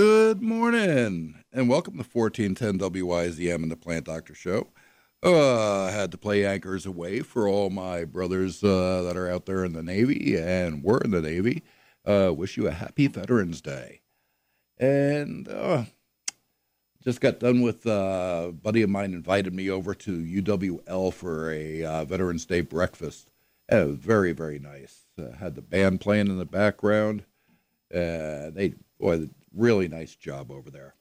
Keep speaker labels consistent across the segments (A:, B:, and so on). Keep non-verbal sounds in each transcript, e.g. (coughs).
A: Good morning, and welcome to 1410 WIZM and the Plant Doctor Show. Uh, I had to play Anchors Aweigh for all my brothers uh, that are out there in the Navy and were in the Navy. Uh, wish you a happy Veterans Day. And uh, just got done with uh, a buddy of mine invited me over to UWL for a uh, Veterans Day breakfast. Uh, very, very nice. Had the band playing in the background. They, boy, really nice job over there.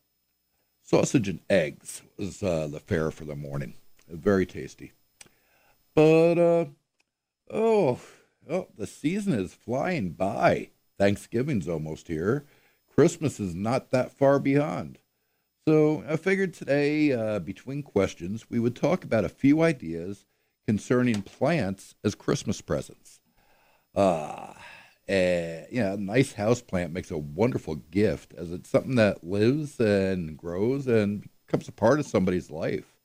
A: Sausage and eggs was uh, the fare for the morning. Very tasty. But, uh, oh, oh, the season is flying by. Thanksgiving's almost here. Christmas is not that far beyond. So I figured today, uh, between questions, we would talk about a few ideas concerning plants as Christmas presents. Uh, uh, you know, a nice house plant makes a wonderful gift as it's something that lives and grows and becomes a part of somebody's life.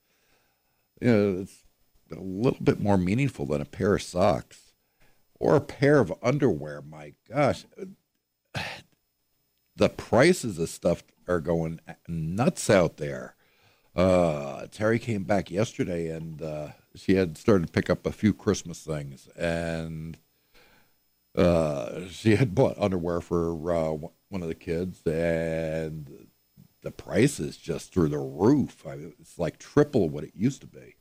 A: You know, it's a little bit more meaningful than a pair of socks or a pair of underwear. My gosh, (sighs) the prices of stuff are going nuts out there. Uh, Terry came back yesterday and uh, she had started to pick up a few Christmas things and uh, she had bought underwear for uh, one of the kids, and the price is just through the roof. I mean, it's like triple what it used to be.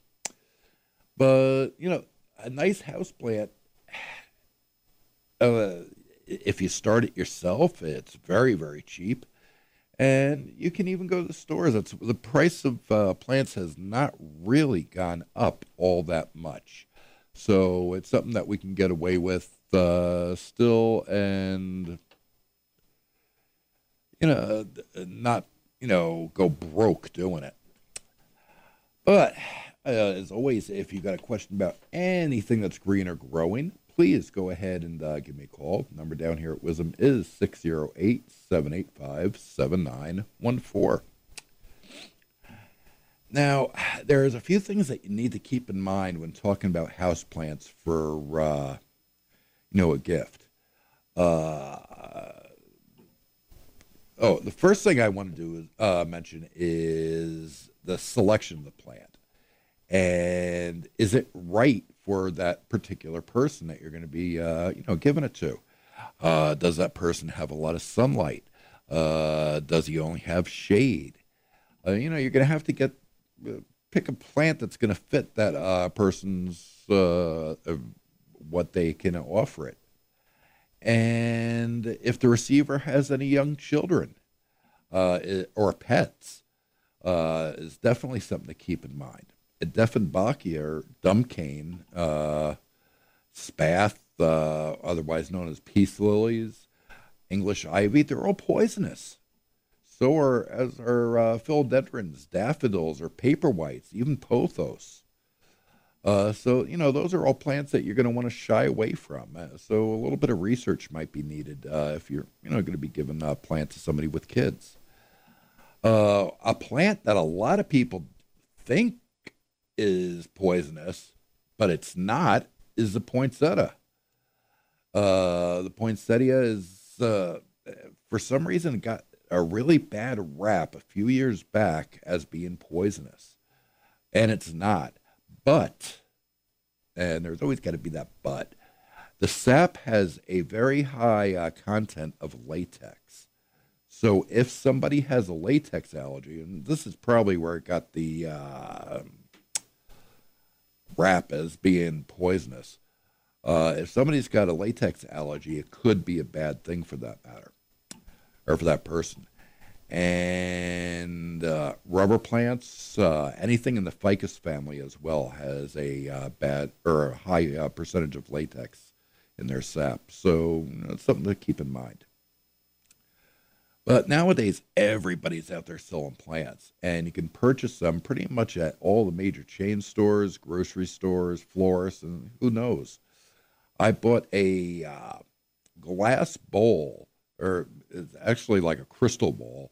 A: But you know, a nice house plant. Uh, if you start it yourself, it's very very cheap, and you can even go to the stores. It's the price of uh, plants has not really gone up all that much, so it's something that we can get away with uh, still and you know not you know go broke doing it. But uh, as always if you got a question about anything that's green or growing please go ahead and uh, give me a call. Number down here at WIZM is 608-785-7914 now there's a few things that you need to keep in mind when talking about house plants for uh, know, a gift. Uh, oh, the first thing I want to do is uh, mention is the selection of the plant, and is it right for that particular person that you're going to be, uh, you know, giving it to? Uh, does that person have a lot of sunlight? Uh, does he only have shade? Uh, you know, you're going to have to get pick a plant that's going to fit that person's what they can offer it. And if the receiver has any young children uh, or pets, uh, is definitely something to keep in mind. Dieffenbachia or dumb uh, spath, uh, otherwise known as peace lilies, English ivy, they're all poisonous. So are as are uh, philodendrons, daffodils, or paper whites, even pothos. Uh, so, you know, those are all plants that you're going to want to shy away from. Uh, so, a little bit of research might be needed uh, if you're, you know, going to be giving a plant to somebody with kids. Uh, a plant that a lot of people think is poisonous, but it's not, is the poinsettia. Uh, the poinsettia is, uh, for some reason, got a really bad rap a few years back as being poisonous, and it's not but, and there's always got to be that but, the sap has a very high uh, content of latex. So if somebody has a latex allergy, and this is probably where it got the uh, rap as being poisonous. Uh, if somebody's got a latex allergy, it could be a bad thing for that matter, or for that person and uh, rubber plants, uh, anything in the ficus family as well has a uh, bad or a high uh, percentage of latex in their sap. So it's something to keep in mind. But nowadays, everybody's out there selling plants, and you can purchase them pretty much at all the major chain stores, grocery stores, florists, and who knows. I bought a uh, glass bowl, or it's actually like a crystal bowl,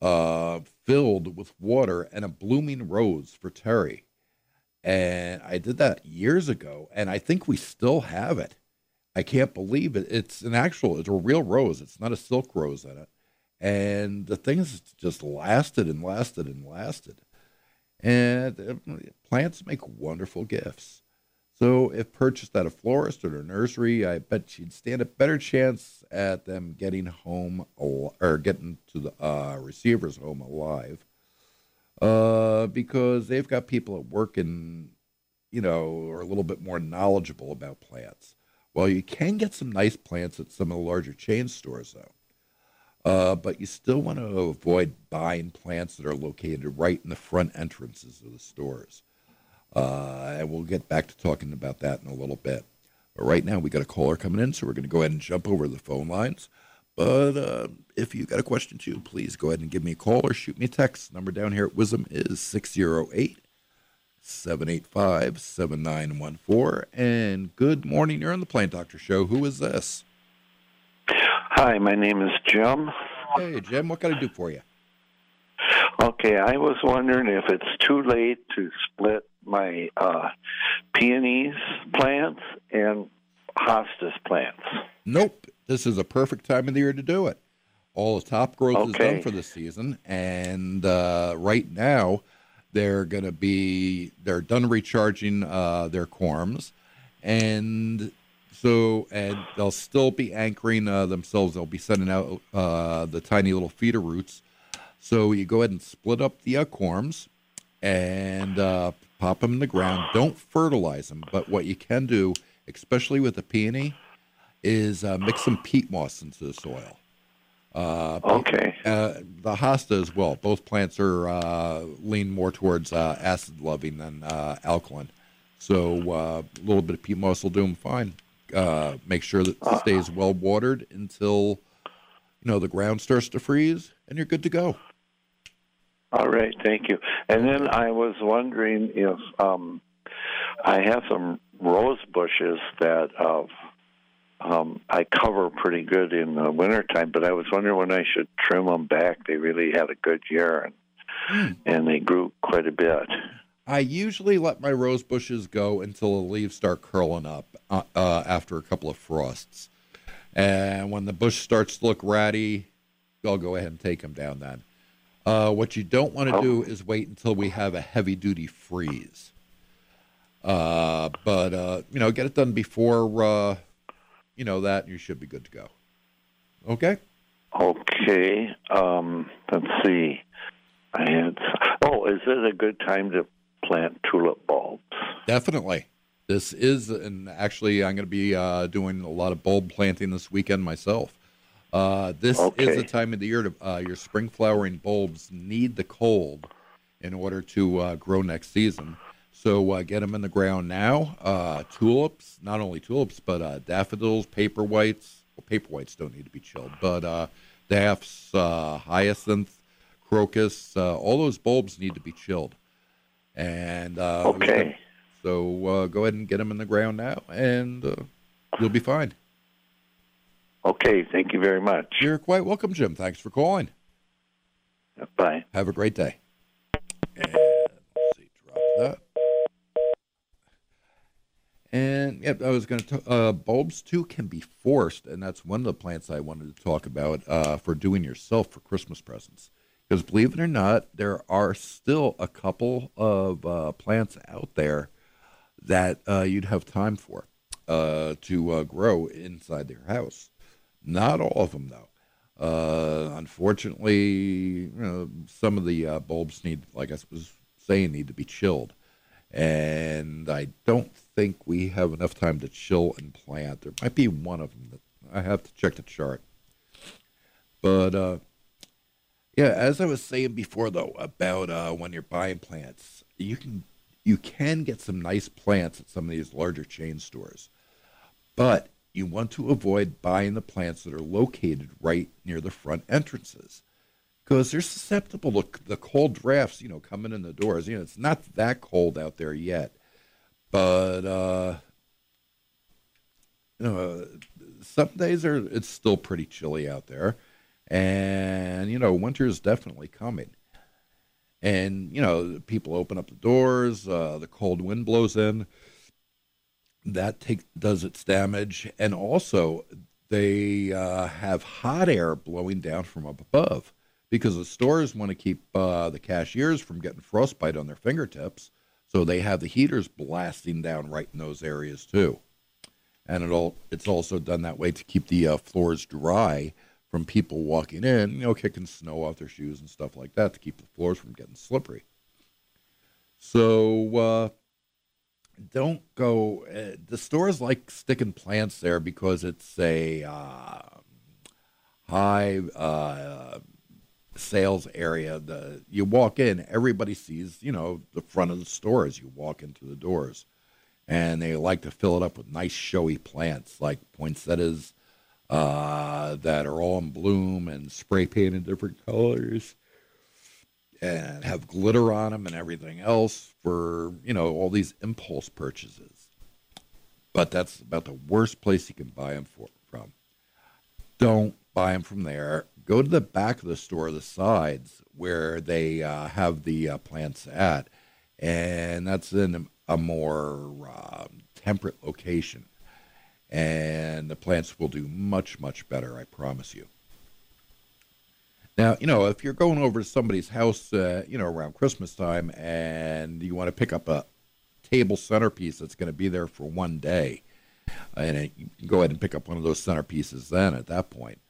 A: uh, filled with water and a blooming rose for Terry. And I did that years ago, and I think we still have it. I can't believe it. It's an actual, it's a real rose. It's not a silk rose in it. and the things just lasted and lasted and lasted. And uh, plants make wonderful gifts. So, if purchased at a florist or a nursery, I bet you'd stand a better chance at them getting home or getting to the uh, receiver's home alive, uh, because they've got people at work and you know are a little bit more knowledgeable about plants. Well, you can get some nice plants at some of the larger chain stores, though. Uh, but you still want to avoid buying plants that are located right in the front entrances of the stores. Uh, and we'll get back to talking about that in a little bit. But right now, we got a caller coming in, so we're going to go ahead and jump over the phone lines. But uh, if you got a question too, please go ahead and give me a call or shoot me a text. Number down here at WIZM is 608 785 7914. And good morning. You're on the Plant Doctor Show. Who is this?
B: Hi, my name is Jim.
A: Hey, Jim, what can I do for you?
B: Okay, I was wondering if it's too late to split my uh, peonies plants and hostas plants.
A: Nope. This is a perfect time of the year to do it. All the top growth okay. is done for the season, and uh, right now they're going to be they're done recharging uh, their corms, and so and they'll still be anchoring uh, themselves. They'll be sending out uh, the tiny little feeder roots. So you go ahead and split up the uh, corms and uh, pop them in the ground. Don't fertilize them, but what you can do, especially with the peony, is uh, mix some peat moss into the soil.
B: Uh, okay.
A: Uh, the hosta as well. Both plants are uh, lean more towards uh, acid loving than uh, alkaline. So uh, a little bit of peat moss will do them fine. make sure that it stays well watered until you know the ground starts to freeze, and you're good to go.
B: All right, thank you. And then I was wondering if um, I have some rose bushes that uh, um, I cover pretty good in the wintertime, but I was wondering when I should trim them back. They really had a good year, and, mm. and they grew quite a bit.
A: I usually let my rose bushes go until the leaves start curling up uh, uh, after a couple of frosts. And when the bush starts to look ratty, I'll go ahead and take them down then. Uh, what you don't want to oh. do is wait until we have a heavy duty freeze. Uh, but uh, you know, get it done before uh, you know that, and you should be good to go. Okay.
B: Okay. Um, let's see. I had. Oh, is it a good time to plant tulip bulbs?
A: Definitely. This is, and actually, I'm going to be uh, doing a lot of bulb planting this weekend myself. Uh, this okay. is the time of the year to uh, your spring flowering bulbs need the cold in order to uh, grow next season. So uh, get them in the ground now. Uh, tulips, not only tulips, but uh, daffodils, paper whites. Well, paper whites don't need to be chilled, but daffs, hyacinth, crocus, all those bulbs need to be chilled. And
B: okay.
A: So go ahead and get them in the ground now, and you'll be fine.
B: Okay, thank you very much.
A: You're quite welcome, Jim. Thanks for calling.
B: Bye.
A: Have a great day. And let's see, drop that. And yep, I was going to. Uh, bulbs too can be forced, and that's one of the plants I wanted to talk about uh, for doing yourself for Christmas presents. Because believe it or not, there are still a couple of uh, plants out there that uh, you'd have time for uh, to uh, grow inside their house. Not all of them, though. Uh, unfortunately, you know, some of the uh, bulbs need, like I was saying, need to be chilled. And I don't think we have enough time to chill and plant. There might be one of them that I have to check the chart. But uh, yeah, as I was saying before, though, about uh, when you're buying plants, you can you can get some nice plants at some of these larger chain stores, but you want to avoid buying the plants that are located right near the front entrances because they're susceptible to the cold drafts, you know, coming in the doors. You know, it's not that cold out there yet, but uh, you know, some days are it's still pretty chilly out there, and you know, winter is definitely coming. And you know, people open up the doors, uh, the cold wind blows in that take does its damage, and also they uh, have hot air blowing down from up above because the stores want to keep uh, the cashiers from getting frostbite on their fingertips. So they have the heaters blasting down right in those areas too. And it'll, it's also done that way to keep the uh, floors dry from people walking in, you know, kicking snow off their shoes and stuff like that to keep the floors from getting slippery. So uh, don't go. Uh, the stores like sticking plants there because it's a uh, high uh, sales area. The you walk in, everybody sees you know the front of the store as you walk into the doors, and they like to fill it up with nice showy plants like poinsettias uh, that are all in bloom and spray painted different colors and have glitter on them and everything else for you know all these impulse purchases. But that's about the worst place you can buy them for, from. Don't buy them from there. Go to the back of the store, the sides where they uh, have the uh, plants at, and that's in a more uh, temperate location. And the plants will do much, much better, I promise you. Now, you know, if you're going over to somebody's house, uh, you know, around Christmas time and you want to pick up a table centerpiece that's going to be there for one day, and it, you can go ahead and pick up one of those centerpieces then at that point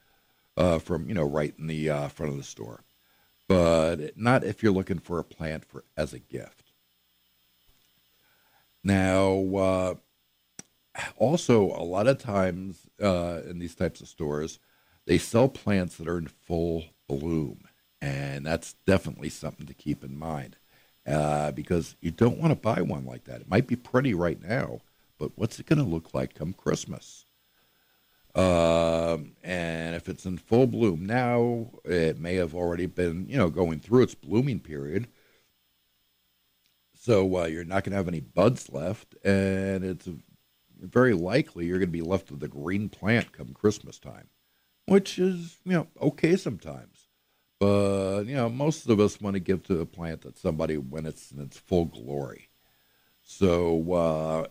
A: uh, from, you know, right in the uh, front of the store. But not if you're looking for a plant for as a gift. Now, uh, also, a lot of times uh, in these types of stores, they sell plants that are in full bloom. And that's definitely something to keep in mind uh, because you don't want to buy one like that. It might be pretty right now, but what's it going to look like come Christmas? Um, and if it's in full bloom now, it may have already been, you know, going through its blooming period. So uh, you're not going to have any buds left, and it's very likely you're going to be left with a green plant come Christmas time, which is, you know, okay sometimes. But you know, most of us want to give to a plant that somebody when it's in its full glory. So uh,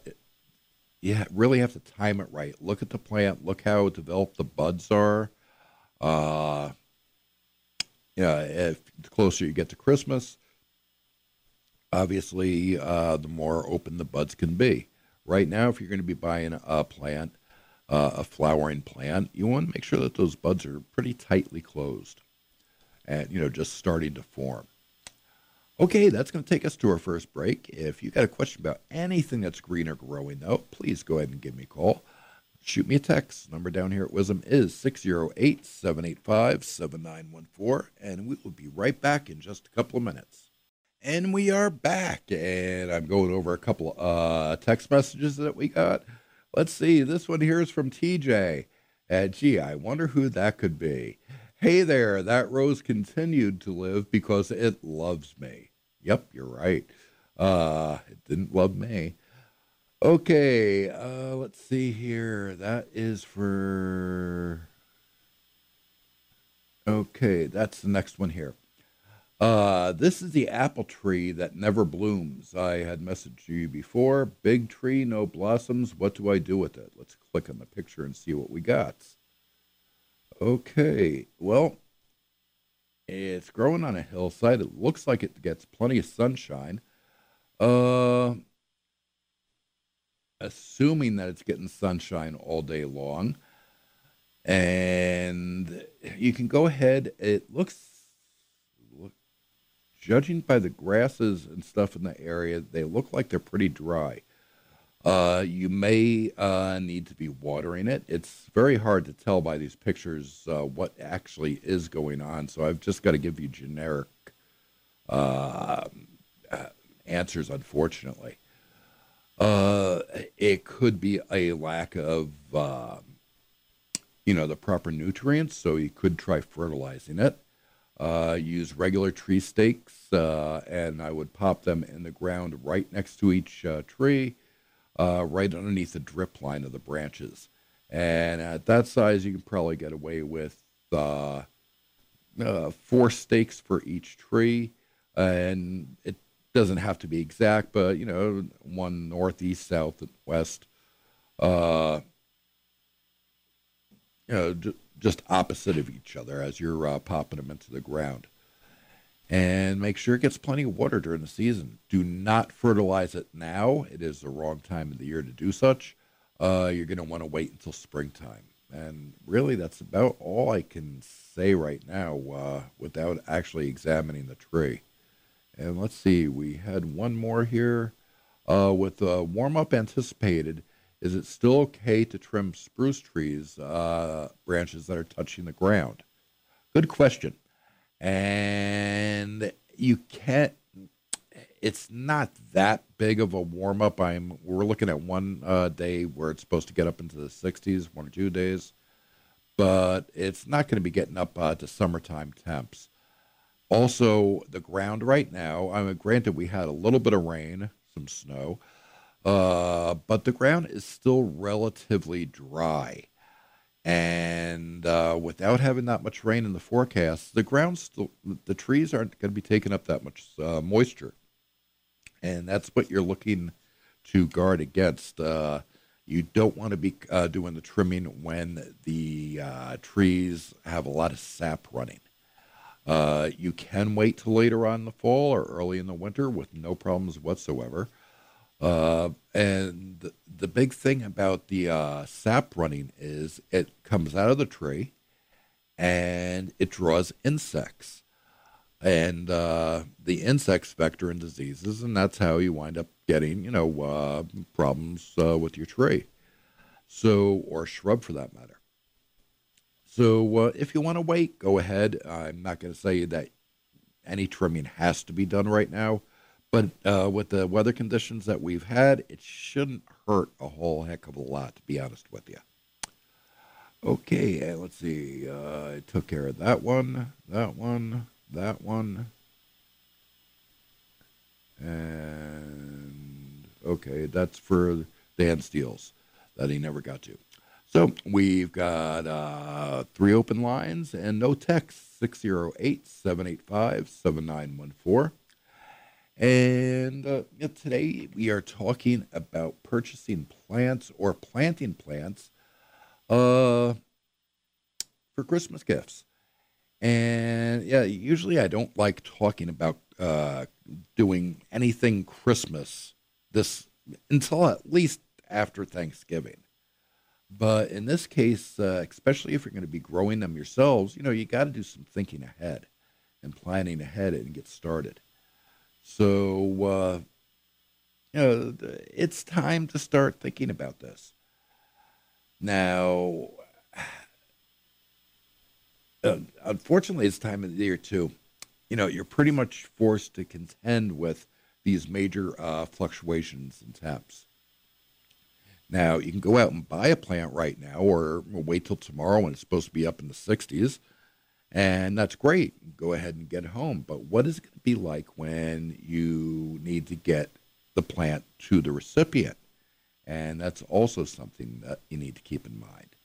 A: you really have to time it right. Look at the plant. Look how developed the buds are. Uh, yeah, if the closer you get to Christmas, obviously uh, the more open the buds can be. Right now, if you're going to be buying a plant, uh, a flowering plant, you want to make sure that those buds are pretty tightly closed and you know just starting to form. Okay, that's going to take us to our first break. If you got a question about anything that's green or growing, though, please go ahead and give me a call. Shoot me a text. Number down here at WIZM is 608 785 7914, and we will be right back in just a couple of minutes. And we are back, and I'm going over a couple uh, text messages that we got. Let's see, this one here is from TJ. And gee, I wonder who that could be. Hey there, that rose continued to live because it loves me. Yep, you're right. Uh, it didn't love me. Okay, uh, let's see here. That is for. Okay, that's the next one here. Uh, this is the apple tree that never blooms. I had messaged you before. Big tree, no blossoms. What do I do with it? Let's click on the picture and see what we got. Okay, well, it's growing on a hillside. It looks like it gets plenty of sunshine. Uh, assuming that it's getting sunshine all day long. And you can go ahead. It looks, look, judging by the grasses and stuff in the area, they look like they're pretty dry. Uh, you may uh, need to be watering it. It's very hard to tell by these pictures uh, what actually is going on, so I've just got to give you generic uh, uh, answers, unfortunately. Uh, it could be a lack of, um, you know, the proper nutrients, so you could try fertilizing it. Use regular tree stakes, and I would pop them in the ground right next to each tree uh, right underneath the drip line of the branches. And at that size, you can probably get away with uh, uh, four stakes for each tree. And it doesn't have to be exact, but, you know, one northeast, south, and west. Uh, you know, just opposite of each other as you're uh, popping them into the ground. And make sure it gets plenty of water during the season. Do not fertilize it now. It is the wrong time of the year to do such. Uh, you're going to want to wait until springtime. And really, that's about all I can say right now uh, without actually examining the tree. And let's see, we had one more here. Uh, with uh, warm up anticipated, is it still okay to trim spruce trees uh, branches that are touching the ground? Good question. And you can't. It's not that big of a warm up. I'm. We're looking at one uh, day where it's supposed to get up into the 60s, one or two days, but it's not going to be getting up uh, to summertime temps. Also, the ground right now. I mean, granted, we had a little bit of rain, some snow, uh, but the ground is still relatively dry. And uh, without having that much rain in the forecast, the ground still, the trees aren't going to be taking up that much uh, moisture. And that's what you're looking to guard against. Uh, you don't want to be uh, doing the trimming when the trees have a lot of sap running. You can wait till later on in the fall or early in the winter with no problems whatsoever. Uh, and the big thing about the uh, sap running is it comes out of the tree and it draws insects and uh, the insects vector in diseases, and that's how you wind up getting, you know, uh, problems uh, with your tree. So, or shrub for that matter. So, uh, if you want to wait, go ahead. I'm not going to say that any trimming has to be done right now. But uh, with the weather conditions that we've had, it shouldn't hurt a whole heck of a lot, to be honest with you. Okay, let's see. Uh, I took care of that one, that one, that one. And okay, that's for Dan Steels that he never got to. So we've got uh, three open lines and no text 608 785 7914. And uh, today we are talking about purchasing plants or planting plants uh, for Christmas gifts. And yeah, usually I don't like talking about uh, doing anything Christmas this until at least after Thanksgiving. But in this case, uh, especially if you're going to be growing them yourselves, you know, you got to do some thinking ahead and planning ahead and get started. So, uh, you know, it's time to start thinking about this. Now, (sighs) unfortunately, it's time of the year too. You know, you're pretty much forced to contend with these major uh, fluctuations in temps. Now, you can go out and buy a plant right now or wait till tomorrow when it's supposed to be up in the 60s and that's great. Go ahead and get home. But what is it going to be like when you need to get the plant to the recipient? And that's also something that you need to keep in mind.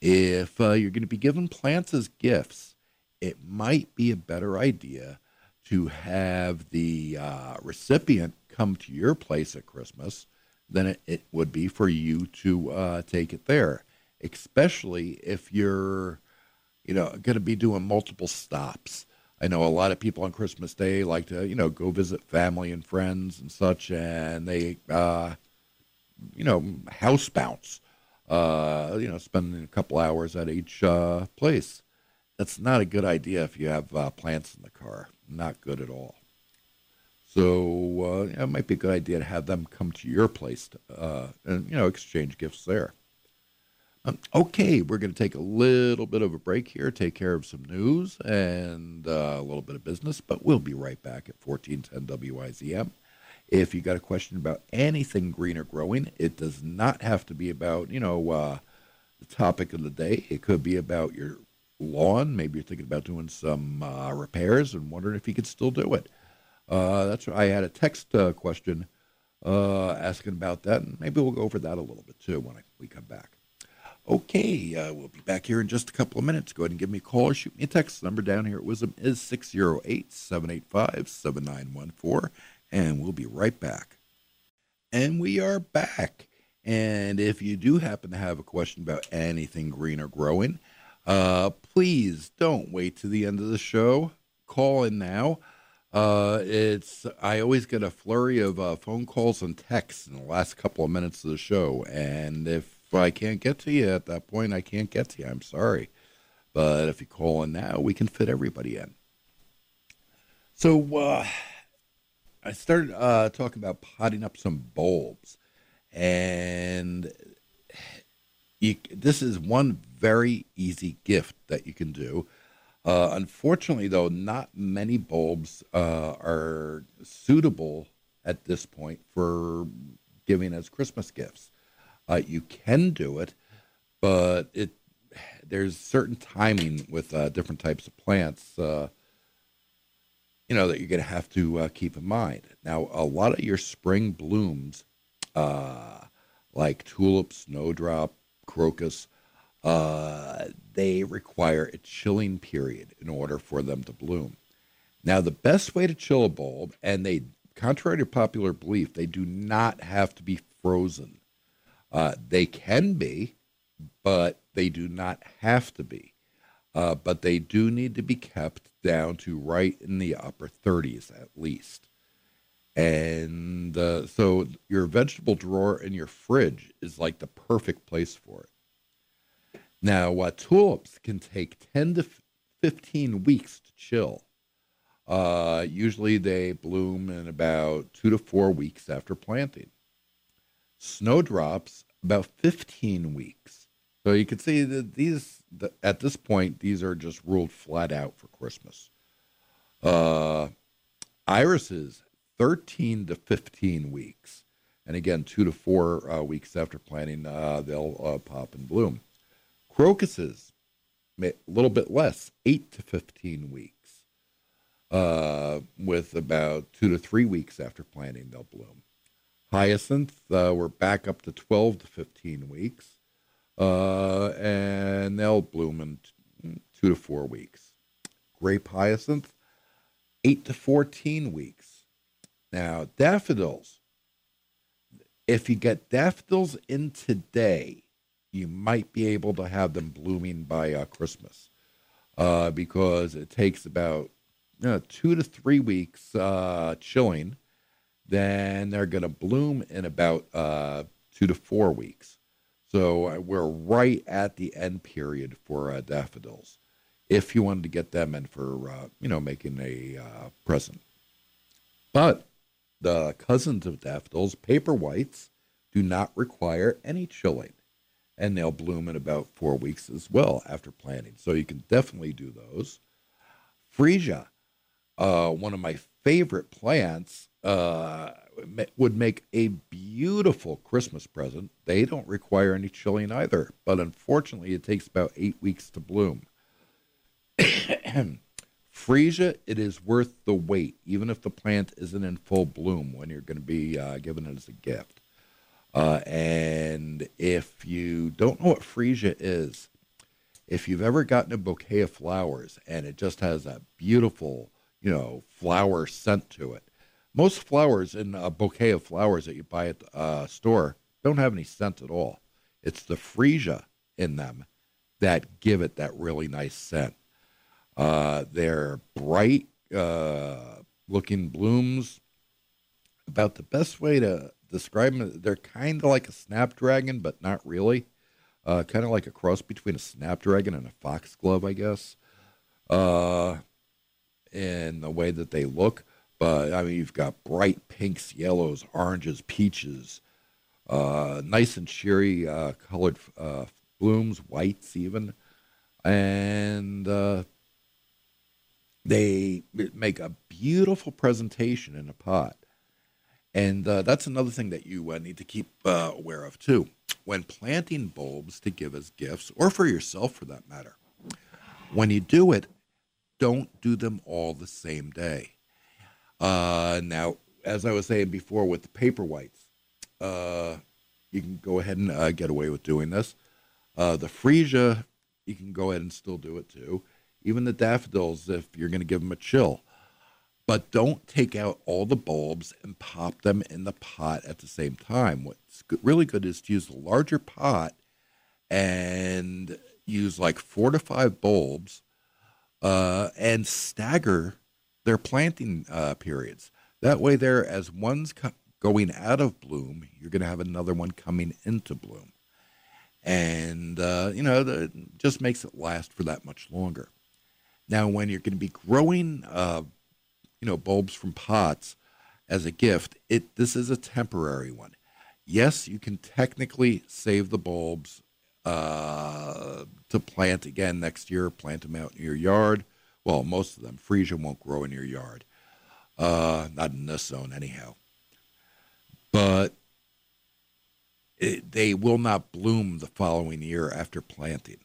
A: If uh, you're going to be given plants as gifts, it might be a better idea to have the uh, recipient come to your place at Christmas than it, it would be for you to uh, take it there, especially if you're you know, going to be doing multiple stops. I know a lot of people on Christmas Day like to, you know, go visit family and friends and such, and they, uh, you know, house bounce, uh, you know, spending a couple hours at each uh, place. That's not a good idea if you have uh, plants in the car. Not good at all. So uh, it might be a good idea to have them come to your place to, uh, and, you know, exchange gifts there. Um, okay, we're going to take a little bit of a break here, take care of some news and uh, a little bit of business, but we'll be right back at 1410 WIZM. If you got a question about anything green or growing, it does not have to be about, you know, uh, the topic of the day. It could be about your lawn. Maybe you're thinking about doing some uh, repairs and wondering if you could still do it. Uh, that's I had a text uh, question uh, asking about that, and maybe we'll go over that a little bit too when I, we come back. Okay, uh, we'll be back here in just a couple of minutes. Go ahead and give me a call or shoot me a text. The number down here at WIZM is 608 785 7914, and we'll be right back. And we are back. And if you do happen to have a question about anything green or growing, uh, please don't wait to the end of the show. Call in now. Uh, it's I always get a flurry of uh, phone calls and texts in the last couple of minutes of the show, and if I can't get to you at that point, I can't get to you. I'm sorry, but if you call in now, we can fit everybody in. So uh, I started uh, talking about potting up some bulbs, and you, this is one very easy gift that you can do. Uh, unfortunately, though, not many bulbs uh, are suitable at this point for giving as Christmas gifts. Uh, you can do it, but it there's certain timing with uh, different types of plants, uh, you know, that you're going to have to uh, keep in mind. Now, a lot of your spring blooms, like tulip, snowdrop, crocus, uh, they require a chilling period in order for them to bloom. Now, the best way to chill a bulb, and they, contrary to popular belief, they do not have to be frozen. Uh, they can be, but they do not have to be. Uh, but they do need to be kept down to right in the upper 30s at least. And uh, so your vegetable drawer in your fridge is like the perfect place for it. Now, uh, tulips can take 10 to 15 weeks to chill. Uh, usually they bloom in about two to four weeks after planting. Snowdrops, about 15 weeks. So you can see that these, at this point, these are just ruled flat out for Christmas. Uh, irises, 13 to 15 weeks. And again, two to four uh, weeks after planting, uh, they'll uh, pop and bloom. Crocuses, a little bit less, 8 to 15 weeks, uh, with about two to three weeks after planting, they'll bloom. Hyacinth, uh, we're back up to 12 to 15 weeks, uh, and they'll bloom in t- two to four weeks. Grape hyacinth, 8 to 14 weeks. Now, daffodils, if you get daffodils in today, you might be able to have them blooming by uh, Christmas uh, because it takes about you know, two to three weeks uh, chilling. Then they're going to bloom in about uh, two to four weeks. So uh, we're right at the end period for uh, daffodils. If you wanted to get them in for you know making a present, but the cousins of daffodils, paper whites, do not require any chilling and they'll bloom in about four weeks as well after planting. So you can definitely do those. Freesia, uh, one of my favorite plants, uh, would make a beautiful Christmas present. They don't require any chilling either, but unfortunately, it takes about eight weeks to bloom. (coughs) Freesia, it is worth the wait, even if the plant isn't in full bloom when you're going to be uh, given it as a gift. Uh, and if you don't know what freesia is, if you've ever gotten a bouquet of flowers and it just has a beautiful, you know, flower scent to it, most flowers in a bouquet of flowers that you buy at a uh, store don't have any scent at all. It's the freesia in them that give it that really nice scent. Uh, they're bright uh, looking blooms. About the best way to describe them. They're kind of like a snapdragon, but not really. Uh, kind of like a cross between a snapdragon and a foxglove, I guess. Uh, in the way that they look. But I mean, you've got bright pinks, yellows, oranges, peaches, uh, nice and cheery uh, colored uh, blooms, whites even, and uh, they make a beautiful presentation in a pot. And uh, that's another thing that you uh, need to keep aware of too. When planting bulbs to give as gifts, or for yourself for that matter, when you do it, don't do them all the same day. Uh, now, as I was saying before with the paper whites, uh, you can go ahead and uh, get away with doing this. the freesia, you can go ahead and still do it too. Even the daffodils, if you're going to give them a chill. but don't take out all the bulbs and pop them in the pot at the same time. What's really good is to use a larger pot and use like four to five bulbs uh, and stagger their planting uh, periods. That way, there, as one's co- going out of bloom, you're going to have another one coming into bloom. And, uh, you know, the, just makes it last for that much longer. Now, when you're going to be growing, uh, you know, bulbs from pots as a gift, it this is a temporary one. Yes, you can technically save the bulbs uh, to plant again next year. Plant them out in your yard. Well, most of them. Freesia won't grow in your yard. Uh, not in this zone, anyhow. But it, they will not bloom the following year after planting.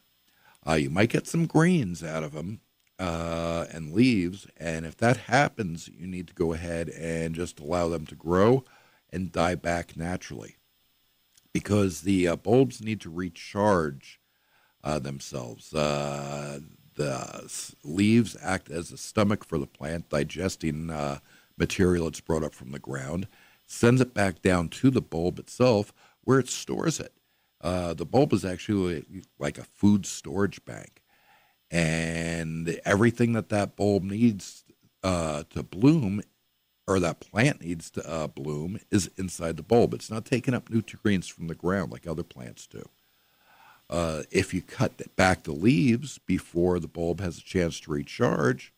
A: Uh, you might get some greens out of them uh, and leaves, and if that happens, you need to go ahead and just allow them to grow and die back naturally because the uh, bulbs need to recharge uh, themselves. The leaves act as a stomach for the plant, digesting uh, material it's brought up from the ground, sends it back down to the bulb itself where it stores it. Uh, the bulb is actually like a food storage bank. And everything that that bulb needs uh, to bloom or that plant needs to uh, bloom is inside the bulb. It's not taking up nutrients from the ground like other plants do. Uh, if you cut back the leaves before the bulb has a chance to recharge,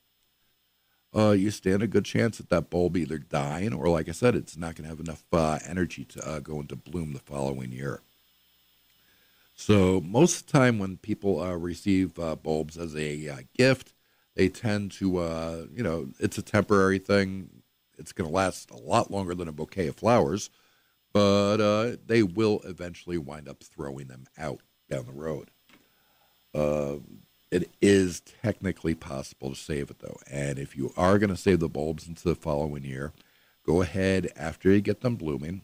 A: uh, you stand a good chance that that bulb either dying or, like I said, it's not going to have enough uh, energy to uh, go into bloom the following year. So most of the time, when people uh, receive bulbs as a gift, they tend to, you know, it's a temporary thing it's going to last a lot longer than a bouquet of flowers, but they will eventually wind up throwing them out down the road. Uh, it is technically possible to save it though, and if you are going to save the bulbs into the following year, go ahead after you get them blooming.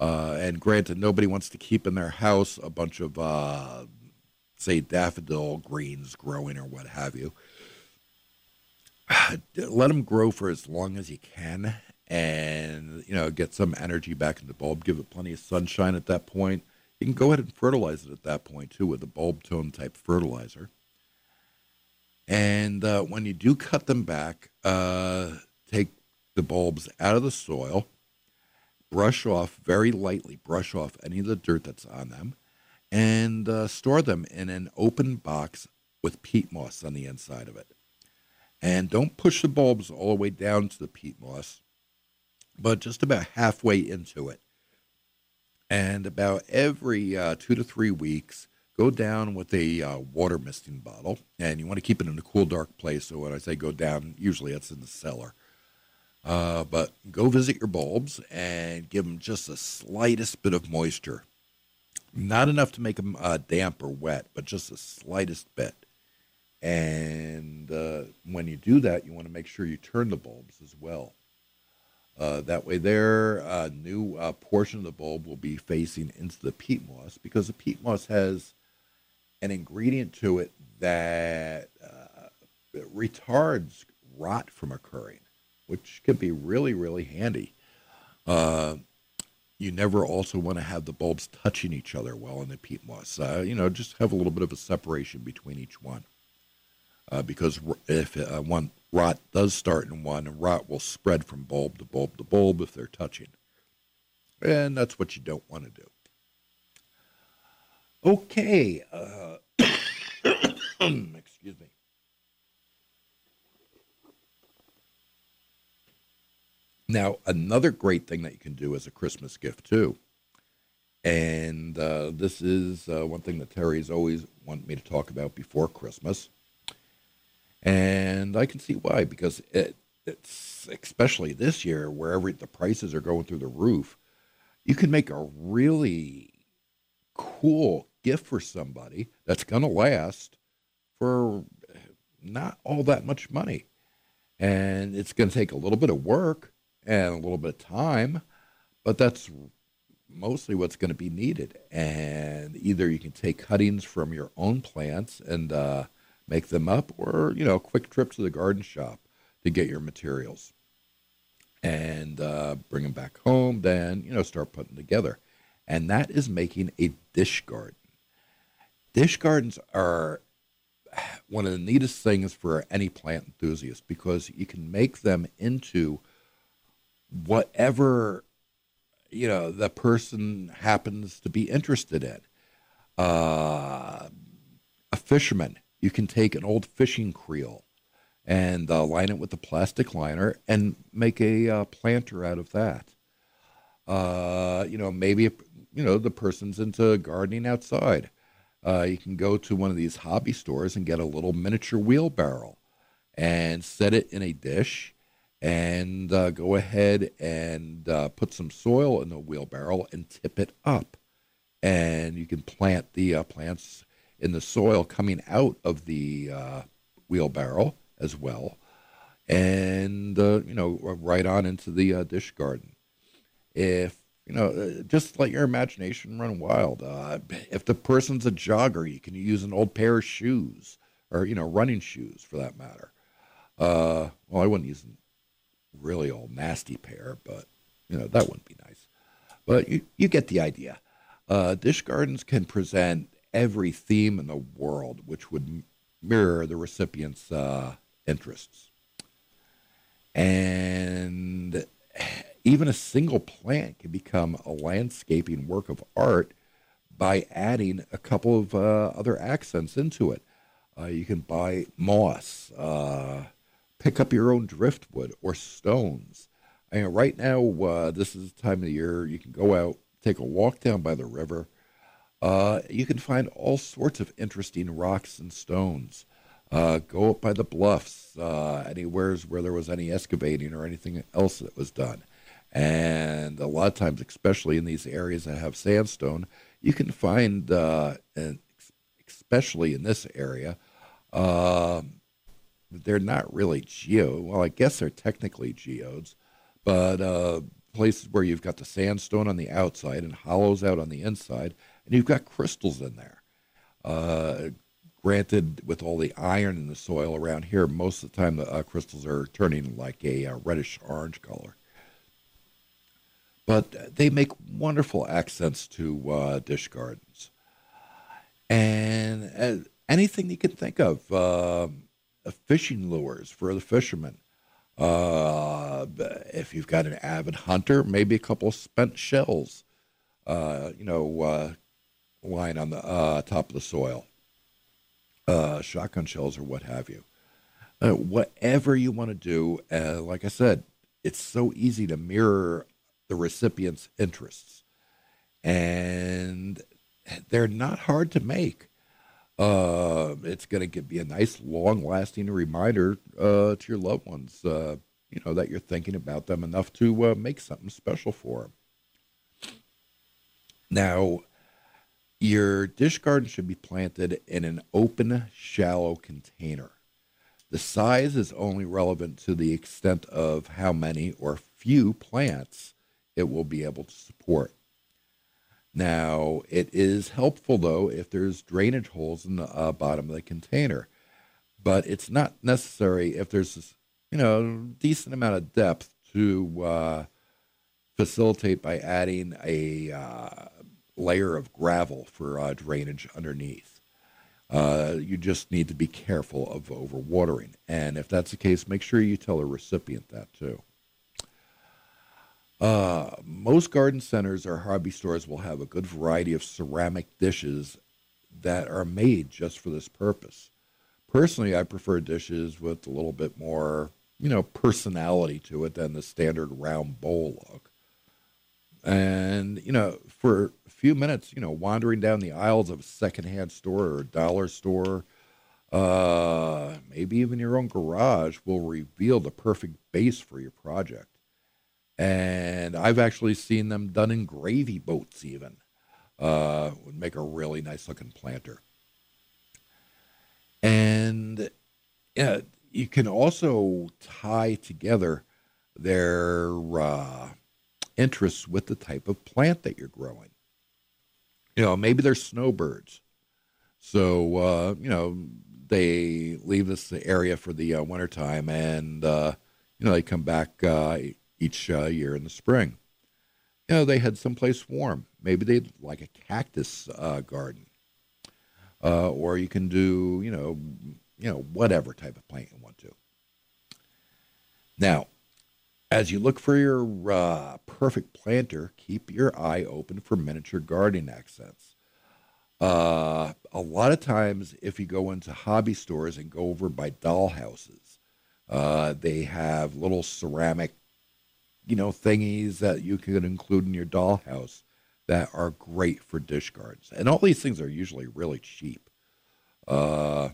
A: Uh, and granted, nobody wants to keep in their house a bunch of, uh, say, daffodil greens growing or what have you. (sighs) let them grow for as long as you can and you know get some energy back in the bulb give it plenty of sunshine at that point you can go ahead and fertilize it at that point too with a bulb tone type fertilizer and uh, when you do cut them back uh, take the bulbs out of the soil brush off very lightly brush off any of the dirt that's on them and uh, store them in an open box with peat moss on the inside of it and don't push the bulbs all the way down to the peat moss, but just about halfway into it. And about every uh, two to three weeks, go down with a uh, water misting bottle. And you want to keep it in a cool, dark place. So when I say go down, usually it's in the cellar. Uh, but go visit your bulbs and give them just the slightest bit of moisture. Not enough to make them uh, damp or wet, but just the slightest bit. And uh, when you do that, you want to make sure you turn the bulbs as well. Uh, that way, their uh, new uh, portion of the bulb will be facing into the peat moss because the peat moss has an ingredient to it that uh, retards rot from occurring, which can be really, really handy. Uh, you never also want to have the bulbs touching each other well in the peat moss. you know, just have a little bit of a separation between each one uh, because if uh, one rot does start in one, rot will spread from bulb to bulb to bulb if they're touching. And that's what you don't want to do. Okay. Uh, (coughs) excuse me. Now, another great thing that you can do as a Christmas gift, too, and uh, this is uh, one thing that Terry's always wanted me to talk about before Christmas and I can see why because it, it's especially this year wherever the prices are going through the roof, you can make a really cool gift for somebody that's going to last for not all that much money. And it's going to take a little bit of work and a little bit of time, but that's mostly what's going to be needed. And either you can take cuttings from your own plants and uh, make them up, or you know, a quick trip to the garden shop. to get your materials and uh, bring them back home. Then you know start putting together, and that is making a dish garden. Dish gardens are one of the neatest things for any plant enthusiast because you can make them into whatever you know the person happens to be interested in. Uh, a fisherman, you can take an old fishing creel and uh, line it with a plastic liner and make a uh, planter out of that. Uh, you know, maybe you know the person's into gardening outside. Uh, you can go to one of these hobby stores and get a little miniature wheelbarrow and set it in a dish and uh, go ahead and uh, put some soil in the wheelbarrow and tip it up. And you can plant the plants in the soil coming out of the uh, wheelbarrow as well. And, uh, you know, right on into the uh, dish garden. If, you know, just let your imagination run wild. if the person's a jogger, you can use an old pair of shoes or, you know, running shoes for that matter. well, I wouldn't use a really old nasty pair, but you know that wouldn't be nice. But you you get the idea. Uh, dish gardens can present every theme in the world, which would mirror the recipient's uh, interests. And even a single plant can become a landscaping work of art by adding a couple of uh, other accents into it. Uh, you can buy moss, uh, pick up your own driftwood or stones. I mean, right now, uh, this is the time of the year you can go out, take a walk down by the river. Uh, you can find all sorts of interesting rocks and stones. Uh, go up by the bluffs, uh, anywhere where there was any excavating or anything else that was done. And a lot of times, especially in these areas that have sandstone, you can find, uh, and especially in this area, um, they're not really geo. Well, I guess they're technically geodes, but uh, places where you've got the sandstone on the outside and hollows out on the inside, and you've got crystals in there. Uh, granted, with all the iron in the soil around here, most of the time the uh, crystals are turning like a uh, reddish orange color. But they make wonderful accents to uh, dish gardens. And uh, anything you can think of um, fishing lures for the fishermen. Uh, if you've got an avid hunter, maybe a couple spent shells, uh, you know, uh, lying on the uh, top of the soil, uh, shotgun shells or what have you. Uh, whatever you want to do, like I said, it's so easy to mirror the recipient's interests, and they're not hard to make. Uh, it's going to be a nice, long-lasting reminder uh, to your loved ones. Uh, you know that you're thinking about them enough to uh, make something special for them. Now, your dish garden should be planted in an open, shallow container. The size is only relevant to the extent of how many or few plants it will be able to support. Now, it is helpful though if there's drainage holes in the uh, bottom of the container, but it's not necessary if there's this, you know decent amount of depth to uh, facilitate by adding a uh, layer of gravel for uh, drainage underneath. Uh, you just need to be careful of overwatering, and if that's the case, make sure you tell the recipient that too. Uh, most garden centers or hobby stores will have a good variety of ceramic dishes that are made just for this purpose. Personally, I prefer dishes with a little bit more, you know, personality to it than the standard round bowl look. And, you know, for a few minutes, you know, wandering down the aisles of a secondhand store or a dollar store, uh, maybe even your own garage will reveal the perfect base for your project and I've actually seen them done in gravy boats. Even uh, would make a really nice looking planter. And yeah, you can also tie together their uh, interests with the type of plant that you're growing. You know, maybe they're snowbirds, so uh, you know they leave this area for the uh, wintertime and, uh, you know, they come back uh, each uh, year in the spring. You know, they had someplace warm. Maybe they'd like a cactus uh, garden. Uh, or you can do, you know, you know, whatever type of plant you want to. Now, as you look for your uh, perfect planter, keep your eye open for miniature gardening accents. Uh, a lot of times, if you go into hobby stores and go over by doll houses, uh, they have little ceramic, you know, thingies that you can include in your dollhouse that are great for dish gardens. And all these things are usually really cheap. Uh,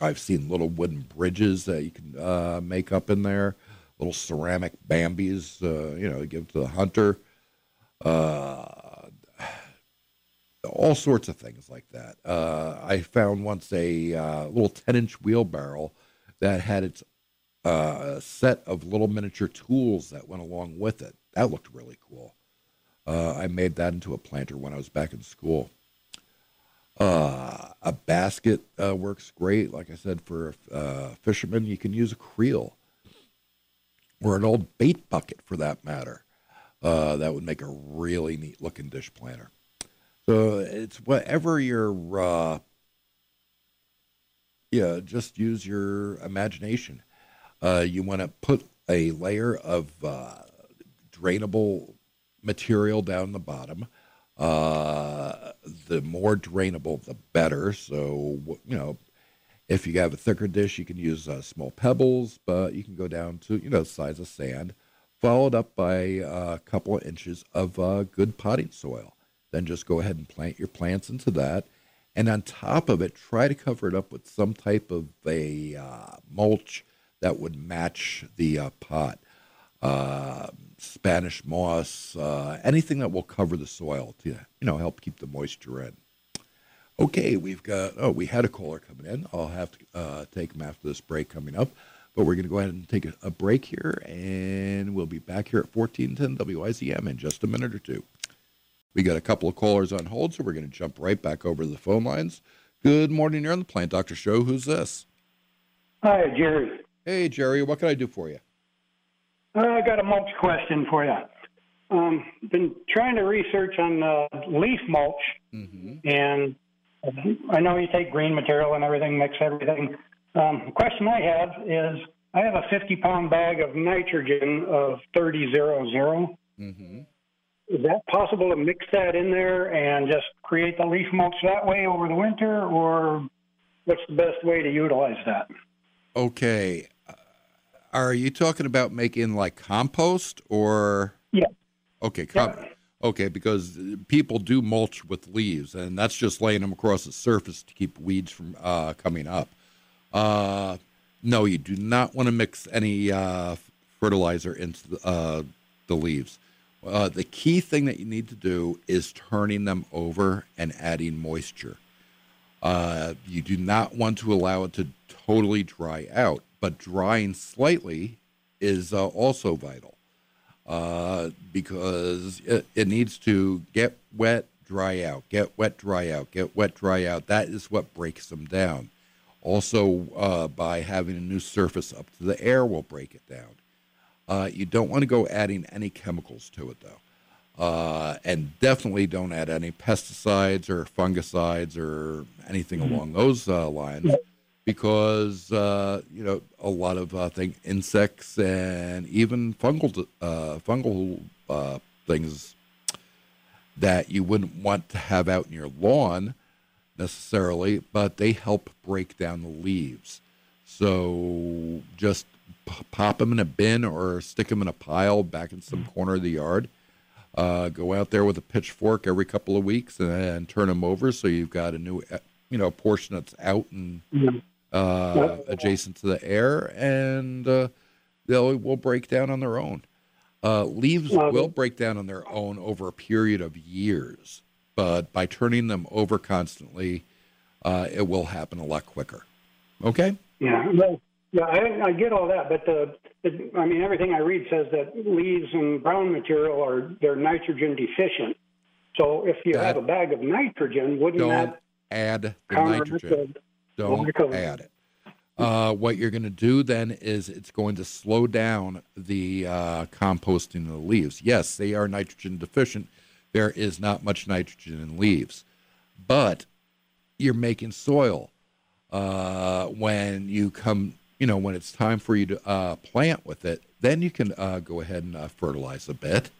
A: I've seen little wooden bridges that you can uh, make up in there, little ceramic Bambis, uh, you know, give to the hunter. Uh, all sorts of things like that. Uh, I found once a uh, little 10 inch wheelbarrow that had its uh, set of little miniature tools that went along with it. That looked really cool. I made that into a planter when I was back in school. Uh, a basket uh, works great. Like I said, for uh, fishermen, you can use a creel or an old bait bucket for that matter. Uh, that would make a really neat looking dish planter. So it's whatever your, uh, yeah, just use your imagination. Uh, you want to put a layer of drainable material down the bottom uh, the more drainable, the better. So, you know, if you have a thicker dish, you can use uh, small pebbles, but you can go down to, you know, size of sand, followed up by a couple of inches of uh, good potting soil. Then just go ahead and plant your plants into that. And on top of it, try to cover it up with some type of a uh, mulch that would match the uh, pot. Uh, Spanish moss, uh, anything that will cover the soil to you know help keep the moisture in. Okay, we've got oh we had a caller coming in. I'll have to uh, take him after this break coming up, but we're going to go ahead and take a, a, break here, and we'll be back here at 1410 WIZM in just a minute or two. We got a couple of callers on hold, so we're going to jump right back over to the phone lines. Good morning, you're on the Plant Doctor Show. Who's this?
C: Hi, Jerry.
A: Hey, Jerry. What can I do for you?
C: Uh, I got a mulch question for you. Um, been trying to research on uh, leaf mulch, mm-hmm. and I know you take green material and everything, mix everything. Um, the question I have is, I have a 50 pound bag of nitrogen of 3000. Mm-hmm. Is that possible to mix that in there and just create the leaf mulch that way over the winter, or what's the best way to utilize that?
A: Okay. Are you talking about making like compost or?
C: Yeah.
A: Okay. Com- yeah. Okay, because people do mulch with leaves, and that's just laying them across the surface to keep weeds from uh, coming up. Uh, no, you do not want to mix any uh, fertilizer into the, uh, the leaves. Uh, the key thing that you need to do is turning them over and adding moisture. Uh, you do not want to allow it to totally dry out but drying slightly is also vital uh, because it, it, needs to get wet, dry out, get wet, dry out, get wet, dry out. That is what breaks them down. Also, uh, by having a new surface up to the air will break it down. Uh, you don't want to go adding any chemicals to it though. Uh, and definitely don't add any pesticides or fungicides or anything mm-hmm. along those uh, lines because uh, you know a lot of uh, thing insects and even fungal uh, fungal uh, things that you wouldn't want to have out in your lawn necessarily, but they help break down the leaves. So just p- pop them in a bin or stick them in a pile back in some corner of the yard. Uh, go out there with a pitchfork every couple of weeks and, and turn them over so you've got a new you know portion that's out and uh, adjacent to the air, and uh, they will break down on their own. Uh, leaves will break down on their own over a period of years, but by turning them over constantly, uh, it will happen a lot quicker. Okay?
C: Yeah, well, yeah, I, I get all that, but the, the, I mean, everything I read says that leaves and brown material are they're nitrogen deficient. So if you that, have a bag of nitrogen, wouldn't that
A: add the nitrogen? Don't add it. Uh, what you're going to do then is it's going to slow down the uh, composting of the leaves. Yes, they are nitrogen deficient. There is not much nitrogen in leaves, but you're making soil uh, when you come. You know when it's time for you to uh, plant with it, then you can uh, go ahead and uh, fertilize a bit,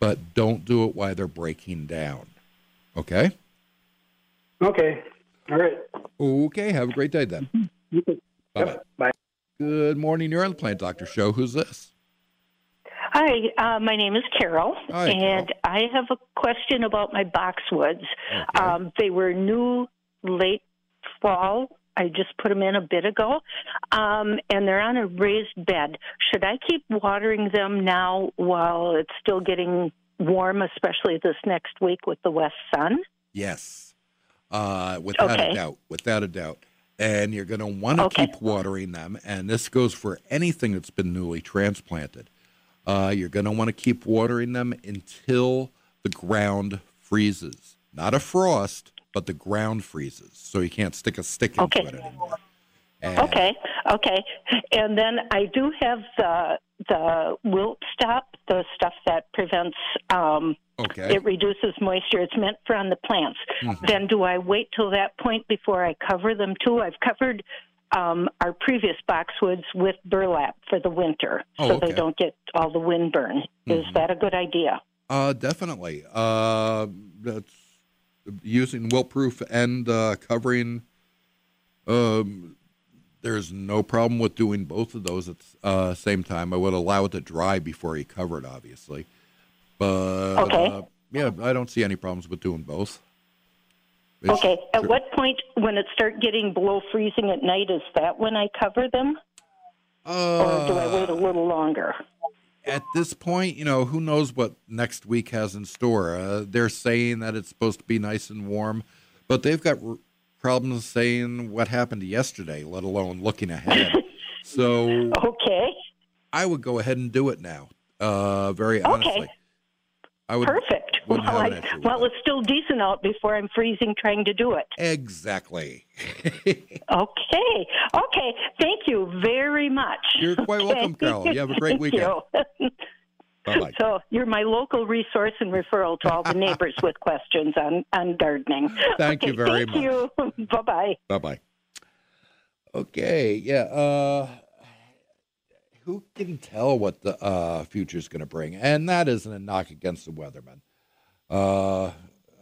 A: but don't do it while they're breaking down. Okay.
C: Okay. All right.
A: Okay. Have a great day then. (laughs)
C: Bye yep. Bye.
A: Good morning. You're on the Plant Doctor Show. Who's this?
D: Hi, uh, my name is Carol,
A: Hi,
D: and
A: Carol.
D: I have a question about my boxwoods.
A: Okay.
D: Um, they were new late fall. I just put them in a bit ago, um, and they're on a raised bed. Should I keep watering them now while it's still getting warm, especially this next week with the west sun?
A: Yes, uh, without
D: Okay.
A: a doubt, without a doubt. And you're going to want to
D: Okay.
A: keep watering them. And this goes for anything that's been newly transplanted. Uh, you're going to want to keep watering them until the ground freezes. Not a frost, but the ground freezes. So you can't stick a stick into
D: Okay.
A: it anymore. And-
D: Okay, okay. And then I do have the the wilt stop, the stuff that prevents um,
A: Okay.
D: it reduces moisture. It's meant for on the plants.
A: Mhm.
D: Then do I wait till that point before I cover them too? I've covered um, our previous boxwoods with burlap for the winter,
A: Oh,
D: so
A: okay.
D: they don't get all the wind burn. Is
A: Mhm.
D: that a good idea?
A: Uh, definitely. Uh, that's using Wilt-Pruf and uh, covering. Um, there's no problem with doing both of those at the uh, same time. I would allow it to dry before you cover it, obviously. But
D: Okay.
A: uh, yeah, I don't see any problems with doing both. It's-
D: Okay. At what point, when it start getting below freezing at night, is that when I cover them, or do I wait a
A: Uh,
D: little longer?
A: at this point, you know, who knows what next week has in store? Uh, they're saying that it's supposed to be nice and warm, but they've got problems saying what happened yesterday, let alone looking ahead. (laughs) so
D: Okay.
A: I would go ahead and do it now. Uh, very honestly, I would
D: Perfect. Well,
A: wouldn't have an
D: I, well, it's still decent out before I'm freezing trying to do it.
A: exactly. (laughs)
D: Okay. Okay. Thank you very much.
A: You're quite
D: Okay.
A: welcome, Carol. You have a great (laughs) weekend.
D: You. So you're my local resource and referral to all the neighbors (laughs) with questions on, on gardening.
A: Thank you
D: Okay,
A: very
D: thank you. (laughs) bye bye.
A: Bye bye. Okay, yeah. Uh, who can tell what the uh, future is going to bring? And that isn't a knock against the weatherman. Uh,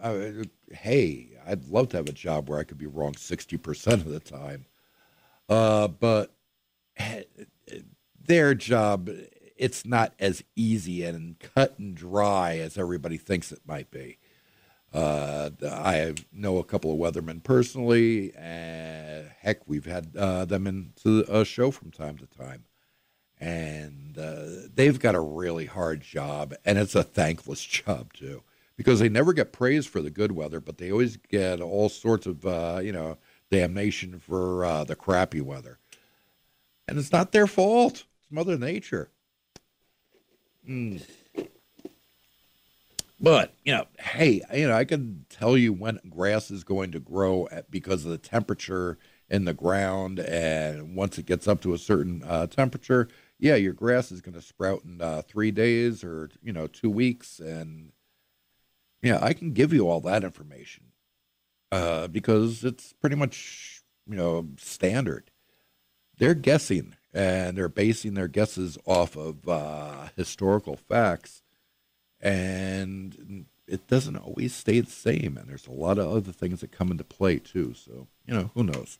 A: I, hey, I'd love to have a job where I could be wrong 60% of the time. Uh, but their job, it's not as easy and cut and dry as everybody thinks it might be. Uh, I know a couple of weathermen personally, and heck, we've had uh, them into a show from time to time. And uh, they've got a really hard job, and it's a thankless (laughs) job too, because they never get praised for the good weather, but they always get all sorts of, uh, you know, damnation for uh, the crappy weather. And it's not their fault; it's Mother Nature. Mm. But you know, hey, you know, I can tell you when grass is going to grow at, because of the temperature in the ground, and once it gets up to a certain uh, temperature, yeah, your grass is going to sprout in uh, three days or you know two weeks, and yeah, I can give you all that information uh, because it's pretty much you know standard. They're guessing, and they're basing their guesses off of uh, historical facts. And it doesn't always stay the same and there's a lot of other things that come into play too so you know who knows